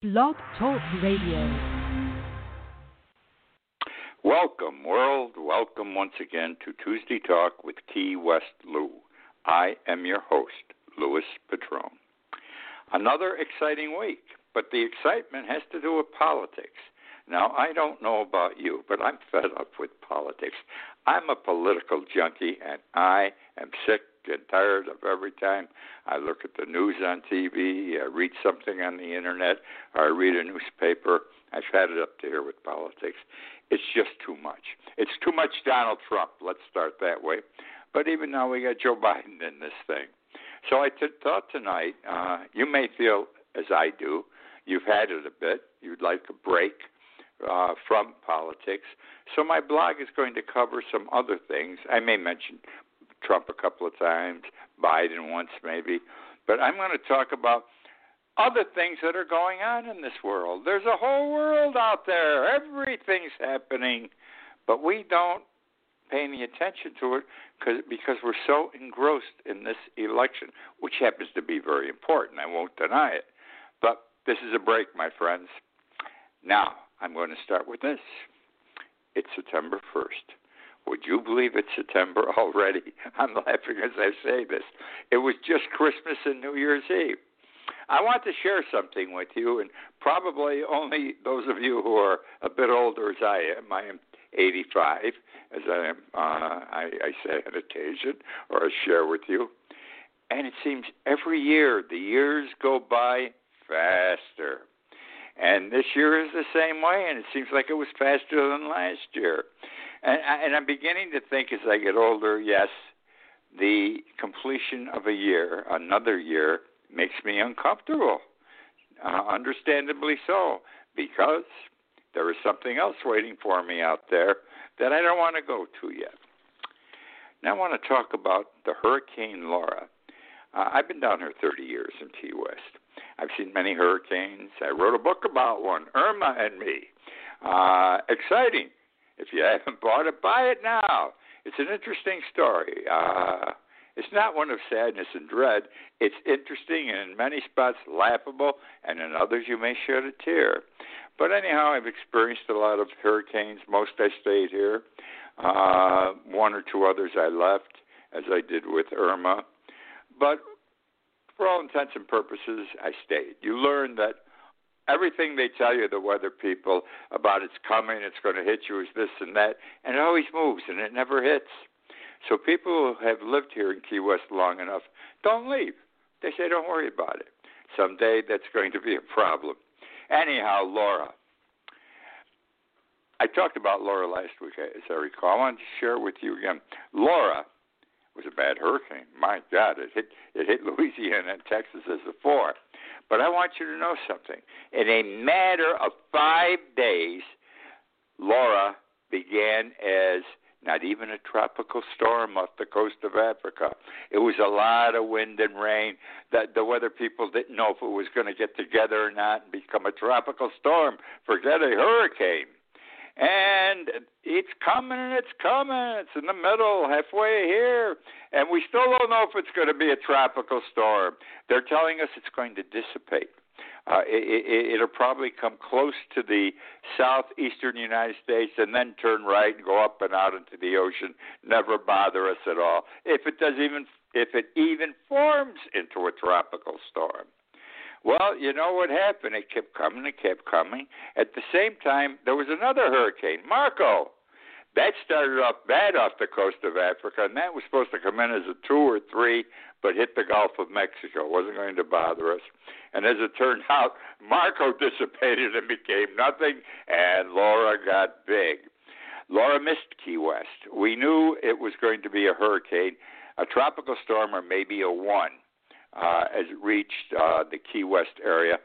Blog Talk Radio. Welcome, world. Welcome once again to Tuesday Talk with Key West Lou. I am your host, Louis Petrone. Another exciting week, but the excitement has to do with politics. Now, I don't know about you, but I'm fed up with politics. I'm a political junkie, and I am sick and tired of every time I look at the news on TV, I read something on the internet, or I read a newspaper. I've had it up to here with politics. It's just too much. It's too much Donald Trump. Let's start that way. But even now, we got Joe Biden in this thing. So I t- thought tonight, uh, you may feel as I do. You've had it a bit. You'd like a break uh, from politics. So my blog is going to cover some other things. I may mention Trump a couple of times, Biden once maybe, but I'm going to talk about other things that are going on in this world. There's a whole world out there. Everything's happening, but we don't pay any attention to it cause, because we're so engrossed in this election, which happens to be very important. I won't deny it. But this is a break, my friends. Now, I'm going to start with this. It's September 1st. Would you believe it's September already? I'm laughing as I say this. It was just Christmas and New Year's Eve. I want to share something with you, and probably only those of you who are a bit older as I am. I am 85, as I am. Uh, I, I say on occasion, or I share with you. And it seems every year the years go by faster. And this year is the same way, and it seems like it was faster than last year. And, and I'm beginning to think as I get older, yes, the completion of a year, another year, makes me uncomfortable. Uh, understandably so, because there is something else waiting for me out there that I don't want to go to yet. Now I want to talk about the Hurricane Laura. Uh, I've been down here 30 years in Key West. I've seen many hurricanes. I wrote a book about one, Irma and Me. Uh, exciting. If you haven't bought it, buy it now. It's an interesting story. Uh, it's not one of sadness and dread. It's interesting and in many spots laughable, and in others you may shed a tear. But anyhow, I've experienced a lot of hurricanes. Most I stayed here. Uh, one or two others I left, as I did with Irma. But for all intents and purposes, I stayed. You learn that everything they tell you, the weather people, about it's coming, it's going to hit you, is this and that, and it always moves and it never hits. So people who have lived here in Key West long enough don't leave. They say, don't worry about it. Someday that's going to be a problem. Anyhow, Laura. I talked about Laura last week, as I recall. I want to share with you again. Laura was a bad hurricane. My God, it hit it hit Louisiana and Texas as before. But I want you to know something. In a matter of five days, Laura began as not even a tropical storm off the coast of Africa. It was a lot of wind and rain. That the weather people didn't know if it was going to get together or not and become a tropical storm. Forget a hurricane. And it's coming and it's coming. It's in the middle, halfway here. And we still don't know if it's going to be a tropical storm. They're telling us it's going to dissipate. Uh, it, it, it'll probably come close to the southeastern United States and then turn right and go up and out into the ocean. Never bother us at all. If it does even if it even forms into a tropical storm. Well, you know what happened? It kept coming, it kept coming. At the same time, there was another hurricane, Marco. That started off bad off the coast of Africa, and that was supposed to come in as a two or three, but hit the Gulf of Mexico. It wasn't going to bother us. And as it turned out, Marco dissipated and became nothing, and Laura got big. Laura missed Key West. We knew it was going to be a hurricane, a tropical storm, or maybe a one uh, as it reached uh, the Key West area.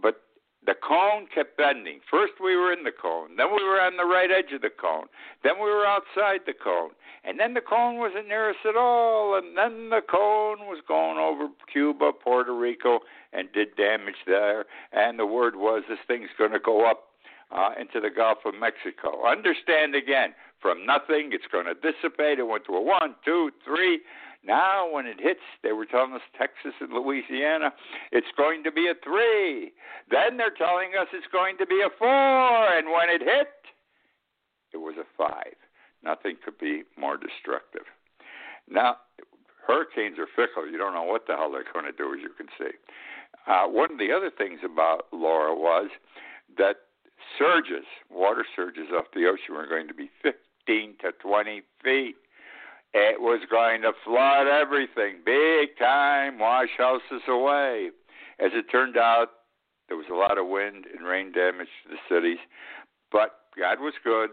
But the cone kept bending. First, we were in the cone. Then, we were on the right edge of the cone. Then, we were outside the cone. And then the cone wasn't near us at all. And then the cone was going over Cuba, Puerto Rico, and did damage there. And the word was this thing's going to go up uh, into the Gulf of Mexico. Understand again, from nothing, it's going to dissipate. It went to a one, two, three. Now, when it hits, they were telling us Texas and Louisiana, it's going to be a three. Then they're telling us it's going to be a four. And when it hit, it was a five. Nothing could be more destructive. Now, hurricanes are fickle. You don't know what the hell they're going to do, as you can see. Uh, one of the other things about Laura was that surges, water surges off the ocean, were going to be 15 to 20 feet. It was going to flood everything, big time, wash houses away. As it turned out, there was a lot of wind and rain damage to the cities, but God was good.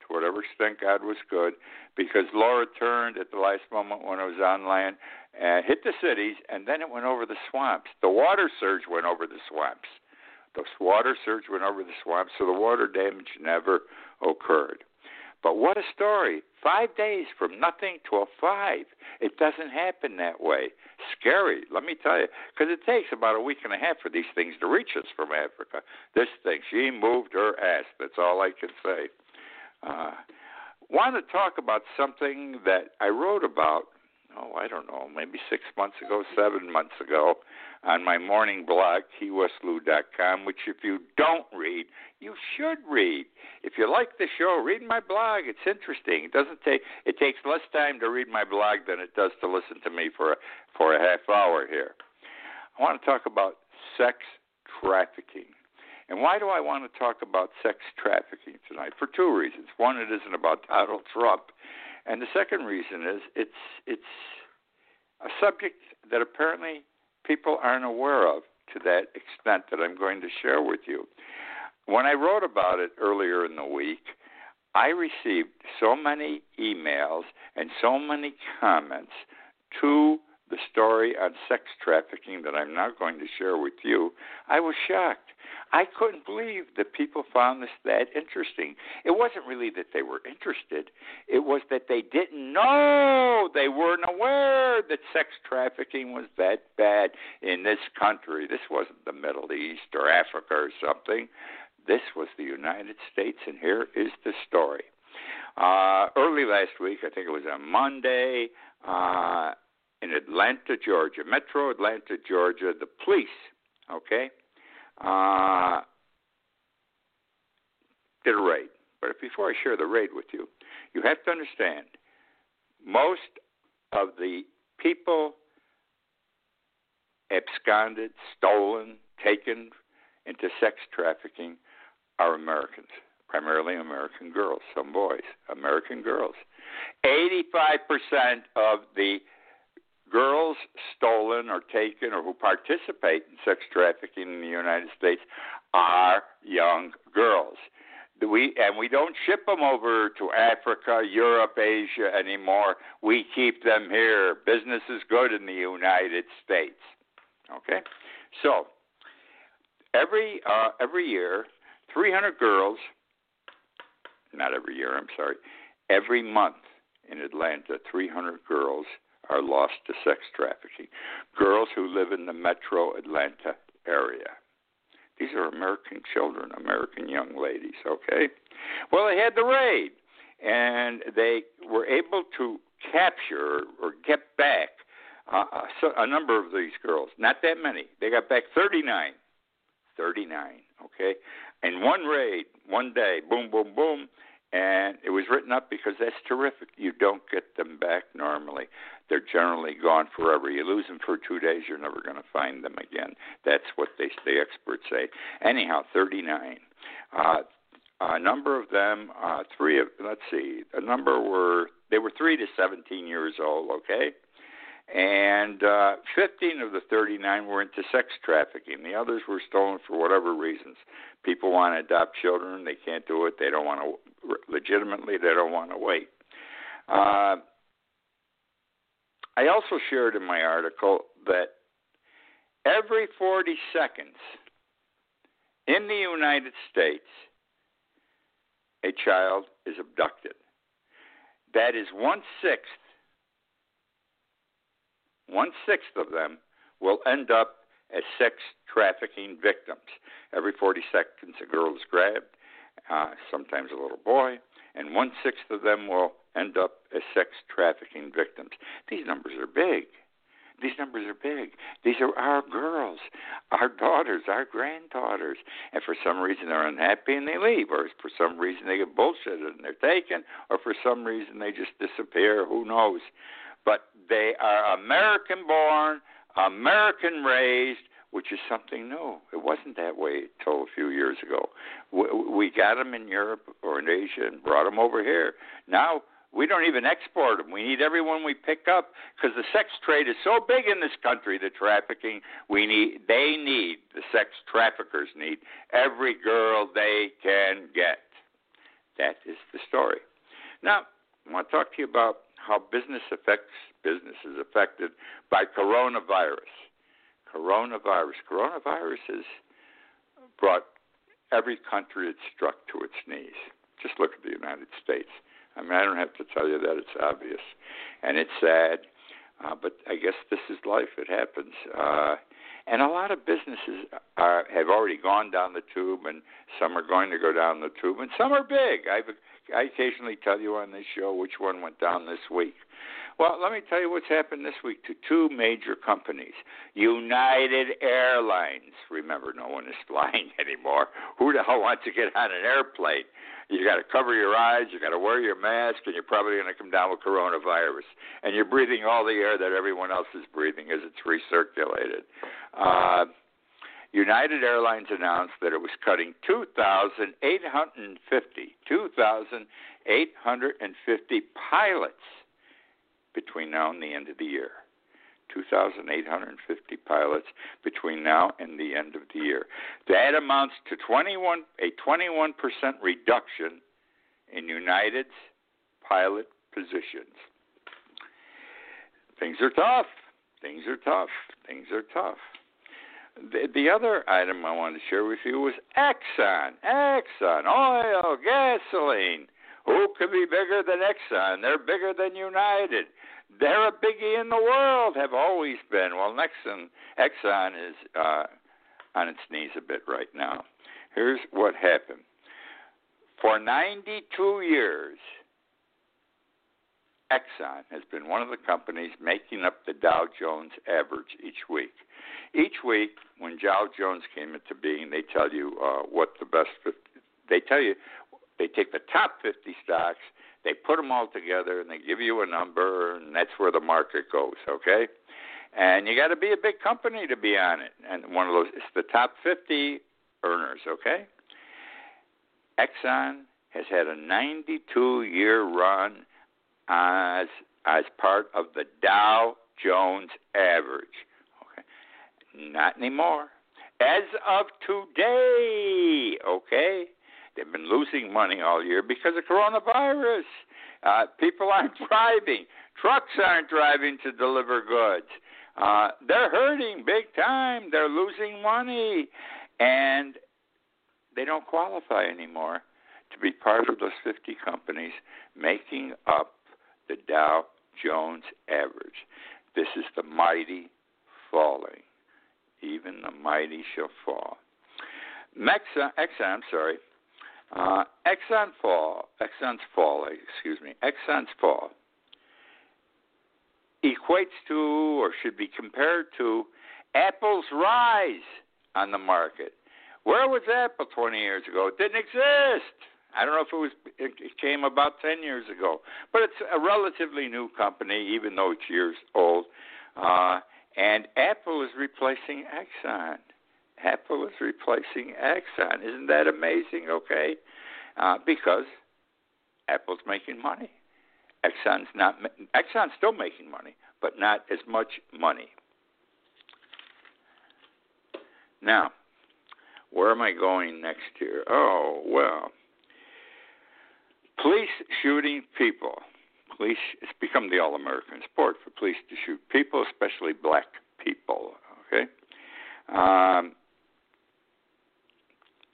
To whatever extent God was good, because Laura turned at the last moment when it was on land and hit the cities, and then it went over the swamps. The water surge went over the swamps. The water surge went over the swamps, so the water damage never occurred. But what a story. Five days from nothing to a five. It doesn't happen that way. Scary, let me tell you, because it takes about a week and a half for these things to reach us from Africa. This thing, she moved her ass. That's all I can say. Uh, want to talk about something that I wrote about oh, I don't know, maybe six months ago, seven months ago, on my morning blog, keywestlou.com, which if you don't read, you should read. If you like the show, read my blog. It's interesting. It doesn't take it takes less time to read my blog than it does to listen to me for a, for a half hour here. I want to talk about sex trafficking. And why do I want to talk about sex trafficking tonight? For two reasons. One, it isn't about Donald Trump, and the second reason is it's it's a subject that apparently people aren't aware of to that extent that I'm going to share with you. When I wrote about it earlier in the week, I received so many emails and so many comments to the story on sex trafficking that I'm now going to share with you. I was shocked. I couldn't believe that people found this that interesting. It wasn't really that they were interested, it was that they didn't know, they weren't aware that sex trafficking was that bad in this country. This wasn't the Middle East or Africa or something. This was the United States, and here is the story. Uh, early last week, I think it was on Monday, uh, in Atlanta, Georgia, Metro Atlanta, Georgia, the police, okay, uh, did a raid. But before I share the raid with you, you have to understand most of the people absconded, stolen, taken into sex trafficking are Americans, primarily American girls, some boys, American girls. 85% of the girls stolen or taken or who participate in sex trafficking in the United States are young girls. We and we don't ship them over to Africa, Europe, Asia anymore. We keep them here. Business is good in the United States. Okay, so every uh, every year, 300 girls. Not every year. I'm sorry. Every month in Atlanta, 300 girls are lost to sex trafficking. Girls who live in the metro Atlanta area. These are American children, American young ladies, okay? Well, they had the raid, and they were able to capture or get back uh, a, a number of these girls. Not that many. They got back 39. 39, okay? In one raid, one day, boom, boom, boom, and it was written up because that's terrific. You don't get them back normally. They're generally gone forever. You lose them for two days, you're never going to find them again. That's what they the experts say. Anyhow, 39. Uh, a number of them, uh, three of let's see, a number were they were three to 17 years old. Okay, and uh, 15 of the 39 were into sex trafficking. The others were stolen for whatever reasons. People want to adopt children, they can't do it. They don't want to legitimately. They don't want to wait. Uh, I also shared in my article that every 40 seconds in the United States, a child is abducted. That is one sixth one sixth of them will end up as sex trafficking victims. Every 40 seconds, a girl is grabbed, uh, sometimes a little boy, and one sixth of them will end up as sex trafficking victims. These numbers are big. These numbers are big. These are our girls, our daughters, our granddaughters. And for some reason they're unhappy and they leave, or for some reason they get bullshitted and they're taken, or for some reason they just disappear. Who knows? But they are American born, American raised, which is something new. It wasn't that way until a few years ago. We got them in Europe or in Asia and brought them over here. Now we don't even export them. We need everyone we pick up because the sex trade is so big in this country. The trafficking we need, they need the sex traffickers need every girl they can get. That is the story. Now I want to talk to you about how business affects business is affected by coronavirus. Coronavirus. Coronavirus has brought every country it's struck to its knees. Just look at the United States. I mean, I don't have to tell you that it's obvious, and it's sad. Uh, but I guess this is life. It happens. Uh, and a lot of businesses are, have already gone down the tube, and some are going to go down the tube, and some are big. I've, I occasionally tell you on this show which one went down this week. Well, let me tell you what's happened this week to two major companies. United Airlines. Remember, no one is flying anymore. Who the hell wants to get on an airplane? You got to cover your eyes, you got to wear your mask, and you're probably going to come down with coronavirus. And you're breathing all the air that everyone else is breathing as it's recirculated. Uh, United Airlines announced that it was cutting 2,850, 2,850 pilots between now and the end of the year. 2,850 pilots between now and the end of the year. That amounts to 21 a 21% reduction in United's pilot positions. Things are tough. Things are tough. Things are tough. The, the other item I wanted to share with you was Exxon. Exxon, oil, gasoline. Who could be bigger than Exxon? They're bigger than United. They're a biggie in the world, have always been. Well, Exxon, Exxon is uh, on its knees a bit right now. Here's what happened. For 92 years, Exxon has been one of the companies making up the Dow Jones average each week. Each week, when Dow Jones came into being, they tell you uh, what the best. 50, they tell you they take the top 50 stocks they put them all together and they give you a number, and that's where the market goes. Okay, and you got to be a big company to be on it. And one of those, it's the top 50 earners. Okay, Exxon has had a 92-year run as as part of the Dow Jones average. Okay, not anymore. As of today, okay, They've been losing money all year because of coronavirus. Uh, people aren't driving. Trucks aren't driving to deliver goods. Uh, they're hurting big time. They're losing money. And they don't qualify anymore to be part of those 50 companies making up the Dow Jones average. This is the mighty falling. Even the mighty shall fall. Mexa, Exxon, I'm sorry, uh, Exxon fall, Exxon's fall, excuse me, Exxon's fall equates to or should be compared to Apple's rise on the market. Where was Apple 20 years ago? It didn't exist. I don't know if it was it came about 10 years ago, but it's a relatively new company, even though it's years old. Uh, and Apple is replacing Exxon. Apple is replacing Exxon. Isn't that amazing? Okay, uh, because Apple's making money. Exxon's not. Exxon's still making money, but not as much money. Now, where am I going next year? Oh well, police shooting people. Police. It's become the all-American sport for police to shoot people, especially black people. Okay. Um,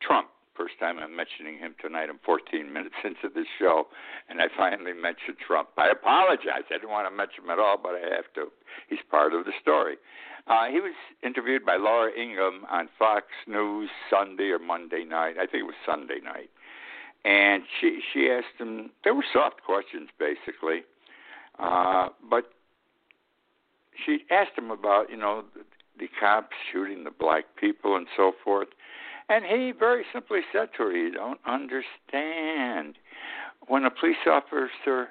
Trump. First time I'm mentioning him tonight. I'm 14 minutes into this show, and I finally mentioned Trump. I apologize. I didn't want to mention him at all, but I have to. He's part of the story. Uh, he was interviewed by Laura Ingraham on Fox News Sunday or Monday night. I think it was Sunday night. And she she asked him. They were soft questions, basically, uh, but she asked him about you know the, the cops shooting the black people and so forth, and he very simply said to her, "You don't understand. When a police officer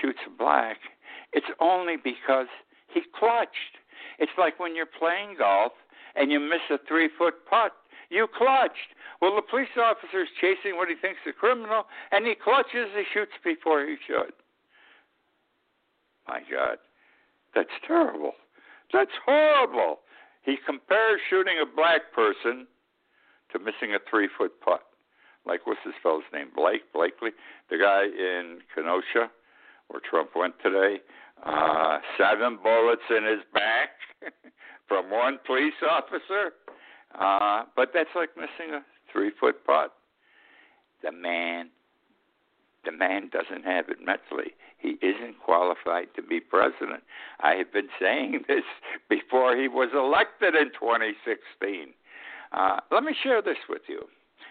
shoots a black, it's only because he clutched. It's like when you're playing golf and you miss a three foot putt. You clutched. Well, the police officer is chasing what he thinks is a criminal, and he clutches, he shoots before he should. My God, that's terrible. That's horrible. He compares shooting a black person to missing a three foot putt. Like, what's this fellow's name? Blake? Blakely? The guy in Kenosha, where Trump went today. Uh, seven bullets in his back from one police officer. Uh, but that's like missing a three foot putt. The man, the man doesn't have it mentally. He isn't qualified to be president. I have been saying this before he was elected in 2016. Uh, let me share this with you.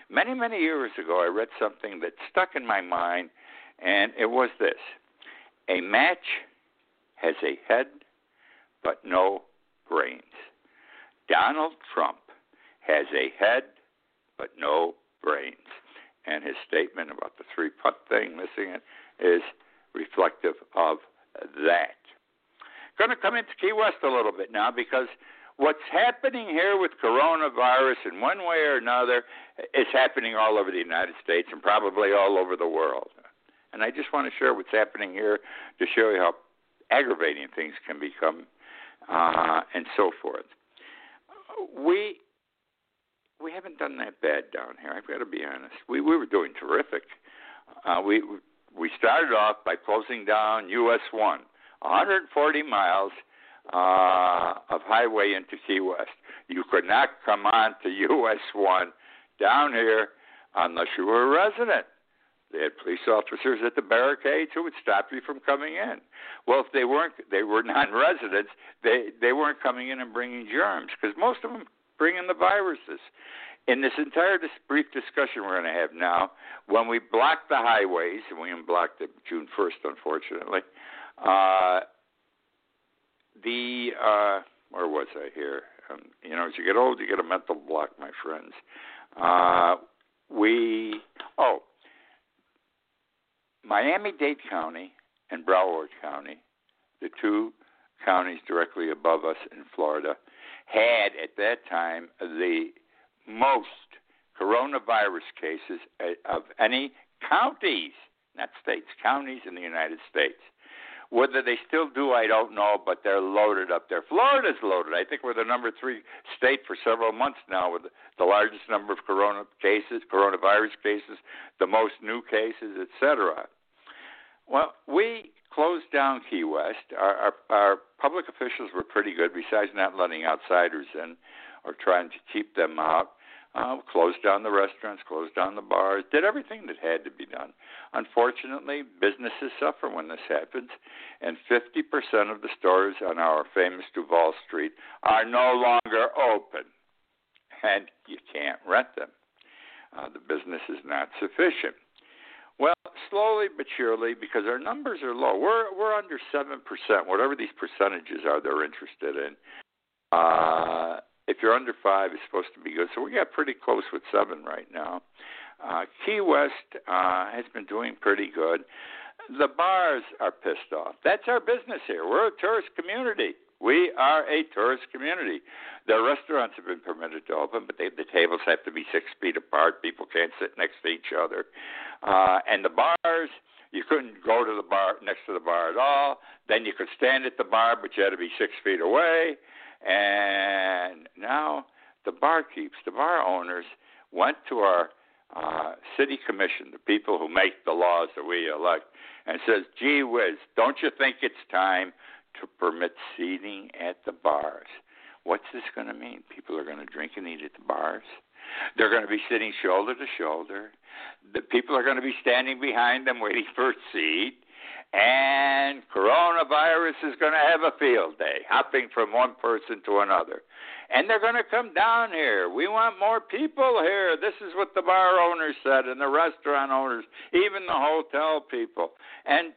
Many, many years ago, I read something that stuck in my mind, and it was this A match has a head but no brains. Donald Trump has a head but no brains. And his statement about the three putt thing, missing it, is reflective of that. Going to come into Key West a little bit now because what's happening here with coronavirus in one way or another is happening all over the United States and probably all over the world. And I just want to share what's happening here to show you how aggravating things can become uh, and so forth. We we haven't done that bad down here. I've got to be honest. We we were doing terrific. Uh, we we started off by closing down US one, 140 miles uh, of highway into Key West. You could not come on to US one down here unless you were a resident. They had police officers at the barricades who would stop you from coming in. Well, if they weren't, they were non-residents. They they weren't coming in and bringing germs because most of them bring in the viruses. In this entire dis- brief discussion we're going to have now, when we blocked the highways, and we unblocked it June 1st, unfortunately, uh, the uh, where was I here? Um, you know, as you get old, you get a mental block, my friends. Uh, we oh Miami Dade County and Broward County, the two counties directly above us in Florida, had at that time the most coronavirus cases uh, of any counties, not states, counties in the United States. Whether they still do, I don't know, but they're loaded up there. Florida's loaded. I think we're the number three state for several months now with the largest number of corona cases, coronavirus cases, the most new cases, etc. Well, we closed down Key West. Our, our, our public officials were pretty good, besides not letting outsiders in or trying to keep them out. Uh, closed down the restaurants, closed down the bars, did everything that had to be done. Unfortunately, businesses suffer when this happens, and 50% of the stores on our famous Duval Street are no longer open, and you can't rent them. Uh, the business is not sufficient. Well, slowly but surely, because our numbers are low. We're we're under seven percent, whatever these percentages are they're interested in. Uh, if you're under five, it's supposed to be good. So we got pretty close with seven right now. Uh, Key West uh, has been doing pretty good. The bars are pissed off. That's our business here. We're a tourist community. We are a tourist community. The restaurants have been permitted to open, but they, the tables have to be six feet apart. People can't sit next to each other. Uh, and the bars, you couldn't go to the bar next to the bar at all. Then you could stand at the bar, but you had to be six feet away. And now the barkeeps, the bar owners, went to our uh, city commission, the people who make the laws that we elect, and says, "Gee whiz, don't you think it's time to permit seating at the bars?" What's this going to mean? People are going to drink and eat at the bars. They're going to be sitting shoulder to shoulder. The people are going to be standing behind them waiting for a seat. and coronavirus is going to have a field day, hopping from one person to another. And they're going to come down here. We want more people here. This is what the bar owners said, and the restaurant owners, even the hotel people. And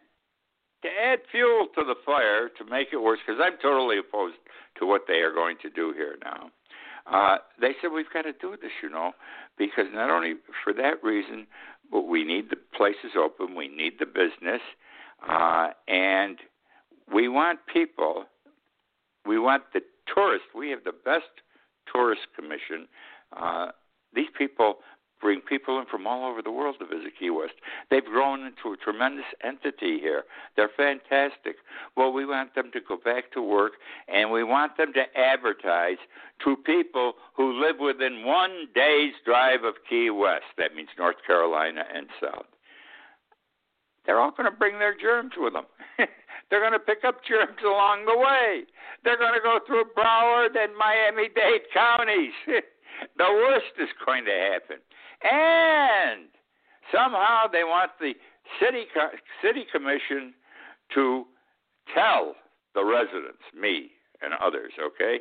to add fuel to the fire to make it worse, because I'm totally opposed to what they are going to do here now. Uh, they said we've got to do this, you know, because not only for that reason, but we need the places open, we need the business, uh, and we want people, we want the tourists. We have the best tourist commission. Uh, these people bring people in from all over the world to visit Key West. They've grown into a tremendous entity here. They're fantastic. Well, we want them to go back to work, and we want them to advertise to people who live within one day's drive of Key West. That means North Carolina and South. They're all going to bring their germs with them. They're going to pick up germs along the way. They're going to go through Broward and Miami Dade counties. the worst is going to happen. And somehow they want the city city commission to tell the residents, me and others, okay,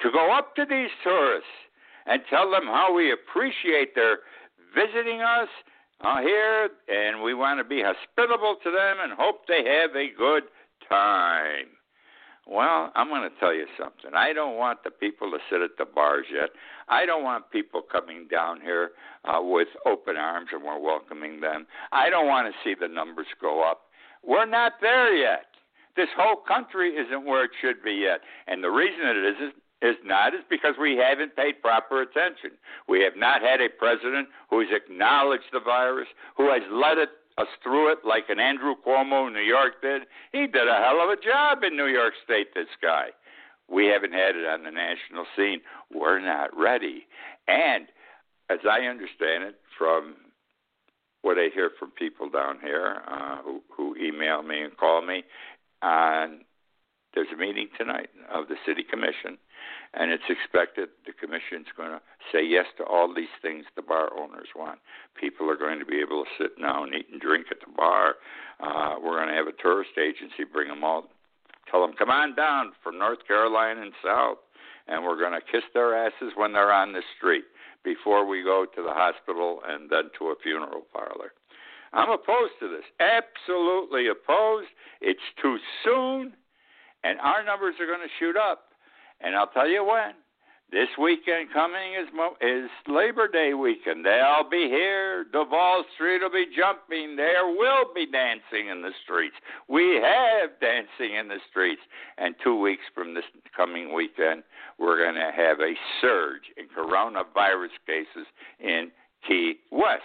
to go up to these tourists and tell them how we appreciate their visiting us uh, here, and we want to be hospitable to them and hope they have a good time. Well, I'm going to tell you something. I don't want the people to sit at the bars yet. I don't want people coming down here uh, with open arms and we're welcoming them. I don't want to see the numbers go up. We're not there yet. This whole country isn't where it should be yet. And the reason it isn't is not is because we haven't paid proper attention. We have not had a president who has acknowledged the virus, who has let it us through it like an Andrew Cuomo in New York did. He did a hell of a job in New York State, this guy. We haven't had it on the national scene. We're not ready. And as I understand it from what I hear from people down here uh, who, who email me and call me, on there's a meeting tonight of the city commission and it's expected the commission's going to say yes to all these things the bar owners want. People are going to be able to sit now and eat and drink at the bar. Uh, we're going to have a tourist agency bring them all, tell them come on down from North Carolina and South, and we're going to kiss their asses when they're on the street before we go to the hospital and then to a funeral parlor. I'm opposed to this. Absolutely opposed. It's too soon, and our numbers are going to shoot up. And I'll tell you when. This weekend coming is is Labor Day weekend. They'll be here. Duval Street will be jumping. There will be dancing in the streets. We have dancing in the streets. And two weeks from this coming weekend, we're going to have a surge in coronavirus cases in Key West.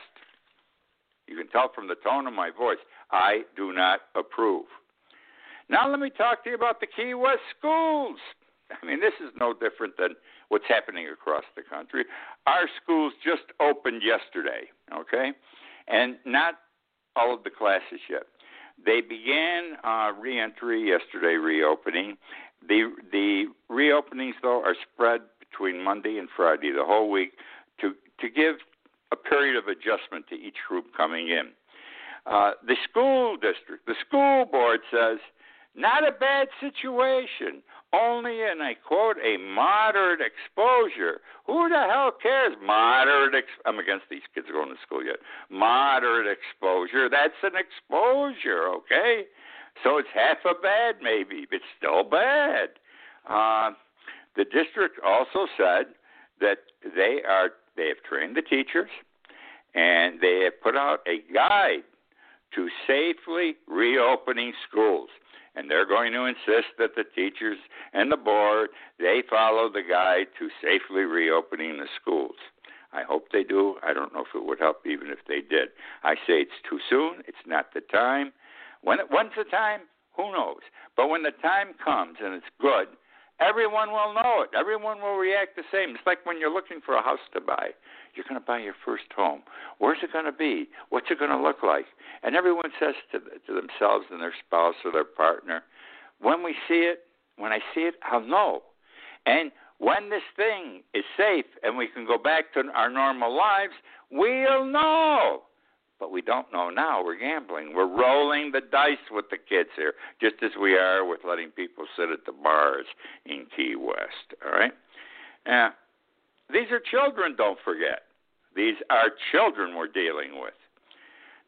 You can tell from the tone of my voice, I do not approve. Now, let me talk to you about the Key West schools. I mean, this is no different than what's happening across the country. Our schools just opened yesterday, okay? And not all of the classes yet. They began uh, reentry yesterday, reopening. The the reopenings though are spread between Monday and Friday, the whole week, to to give a period of adjustment to each group coming in. Uh, the school district, the school board says, not a bad situation only, in I quote, a moderate exposure. Who the hell cares? Moderate. Ex- I'm against these kids going to school yet. Moderate exposure. That's an exposure, okay? So it's half a bad, maybe, but still bad. Uh, the district also said that they are they have trained the teachers, and they have put out a guide to safely reopening schools and they're going to insist that the teachers and the board they follow the guide to safely reopening the schools. I hope they do. I don't know if it would help even if they did. I say it's too soon. It's not the time. When it, when's the time? Who knows? But when the time comes and it's good, everyone will know it. Everyone will react the same. It's like when you're looking for a house to buy you're going to buy your first home. Where's it going to be? What's it going to look like? And everyone says to, to themselves and their spouse or their partner, when we see it, when I see it, I'll know. And when this thing is safe and we can go back to our normal lives, we'll know. but we don't know now. We're gambling. We're rolling the dice with the kids here, just as we are with letting people sit at the bars in Key West. All right? Now, these are children, don't forget. These are children we're dealing with.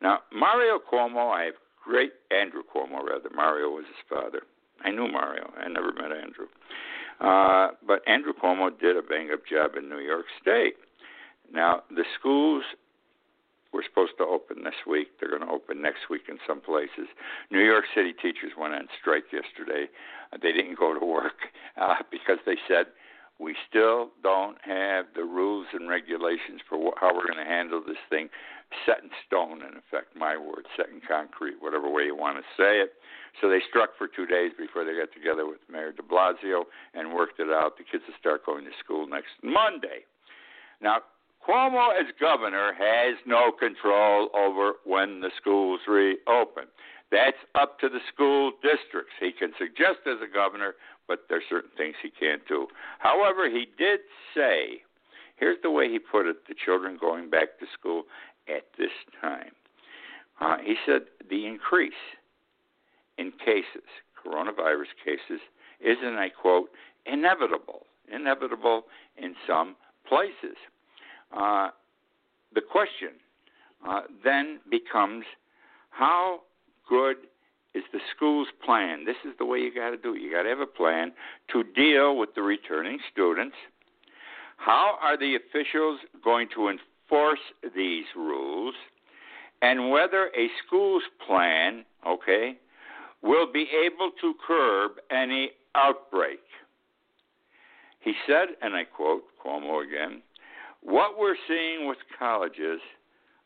Now, Mario Cuomo, I have great Andrew Cuomo rather. Mario was his father. I knew Mario. I never met Andrew. Uh, but Andrew Cuomo did a bang up job in New York State. Now, the schools were supposed to open this week. They're going to open next week in some places. New York City teachers went on strike yesterday. They didn't go to work uh, because they said we still don't have the rules and regulations for how we're going to handle this thing set in stone, in effect, my word, set in concrete, whatever way you want to say it. So they struck for two days before they got together with Mayor de Blasio and worked it out. The kids will start going to school next Monday. Now, Cuomo, as governor, has no control over when the schools reopen. That's up to the school districts. He can suggest as a governor, but there's certain things he can't do. However, he did say, here's the way he put it: the children going back to school at this time. Uh, he said the increase in cases, coronavirus cases, is, and I quote, inevitable. Inevitable in some places. Uh, the question uh, then becomes how good is the school's plan? This is the way you got to do it. You got to have a plan to deal with the returning students. How are the officials going to enforce these rules? And whether a school's plan, okay, will be able to curb any outbreak. He said, and I quote Cuomo again, what we're seeing with colleges,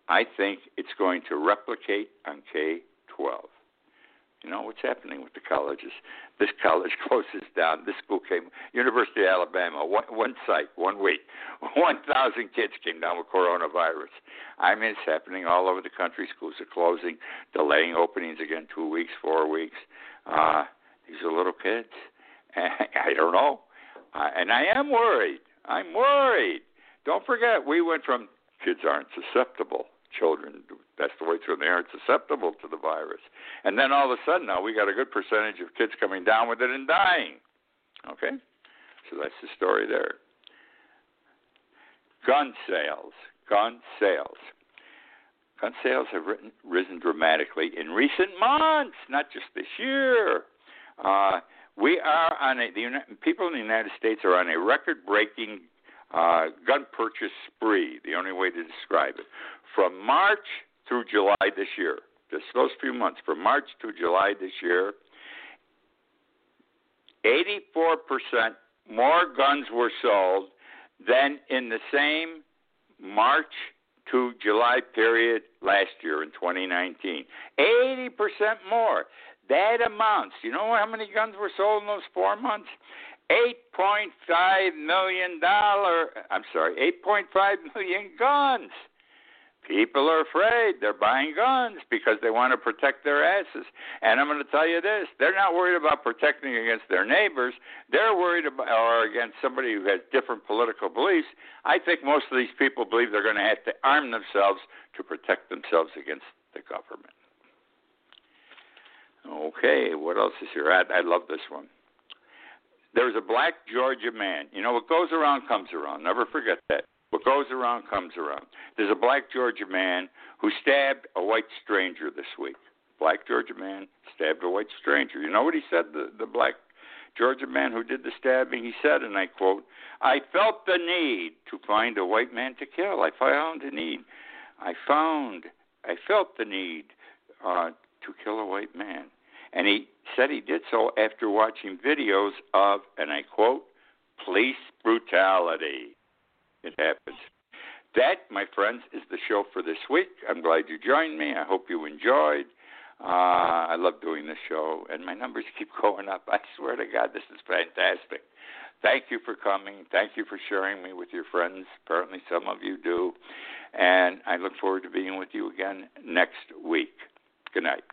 I think it's going to replicate on K 12. You know what's happening with the colleges? This college closes down. This school came, University of Alabama, one, one site, one week, 1,000 kids came down with coronavirus. I mean, it's happening all over the country. Schools are closing, delaying openings again two weeks, four weeks. Uh, these are little kids. I don't know. Uh, and I am worried. I'm worried. Don't forget, we went from kids aren't susceptible, children, that's the way through, they aren't susceptible to the virus. And then all of a sudden now we got a good percentage of kids coming down with it and dying. Okay? So that's the story there. Gun sales. Gun sales. Gun sales have written, risen dramatically in recent months, not just this year. Uh, we are on a, the people in the United States are on a record breaking uh, gun purchase spree, the only way to describe it. From March through July this year, just those few months, from March to July this year, 84% more guns were sold than in the same March to July period last year in 2019. 80% more. That amounts. You know how many guns were sold in those four months? $8.5 million. I'm sorry, 8.5 million guns. People are afraid. They're buying guns because they want to protect their asses. And I'm going to tell you this they're not worried about protecting against their neighbors. They're worried about, or against somebody who has different political beliefs. I think most of these people believe they're going to have to arm themselves to protect themselves against the government. Okay, what else is here? I, I love this one. There's a black Georgia man. You know, what goes around comes around. Never forget that. What goes around comes around. There's a black Georgia man who stabbed a white stranger this week. Black Georgia man stabbed a white stranger. You know what he said, the, the black Georgia man who did the stabbing? He said, and I quote, I felt the need to find a white man to kill. I found a need. I found, I felt the need uh, to kill a white man. And he said he did so after watching videos of, and I quote, police brutality. It happens. That, my friends, is the show for this week. I'm glad you joined me. I hope you enjoyed. Uh, I love doing this show, and my numbers keep going up. I swear to God, this is fantastic. Thank you for coming. Thank you for sharing me with your friends. Apparently, some of you do. And I look forward to being with you again next week. Good night.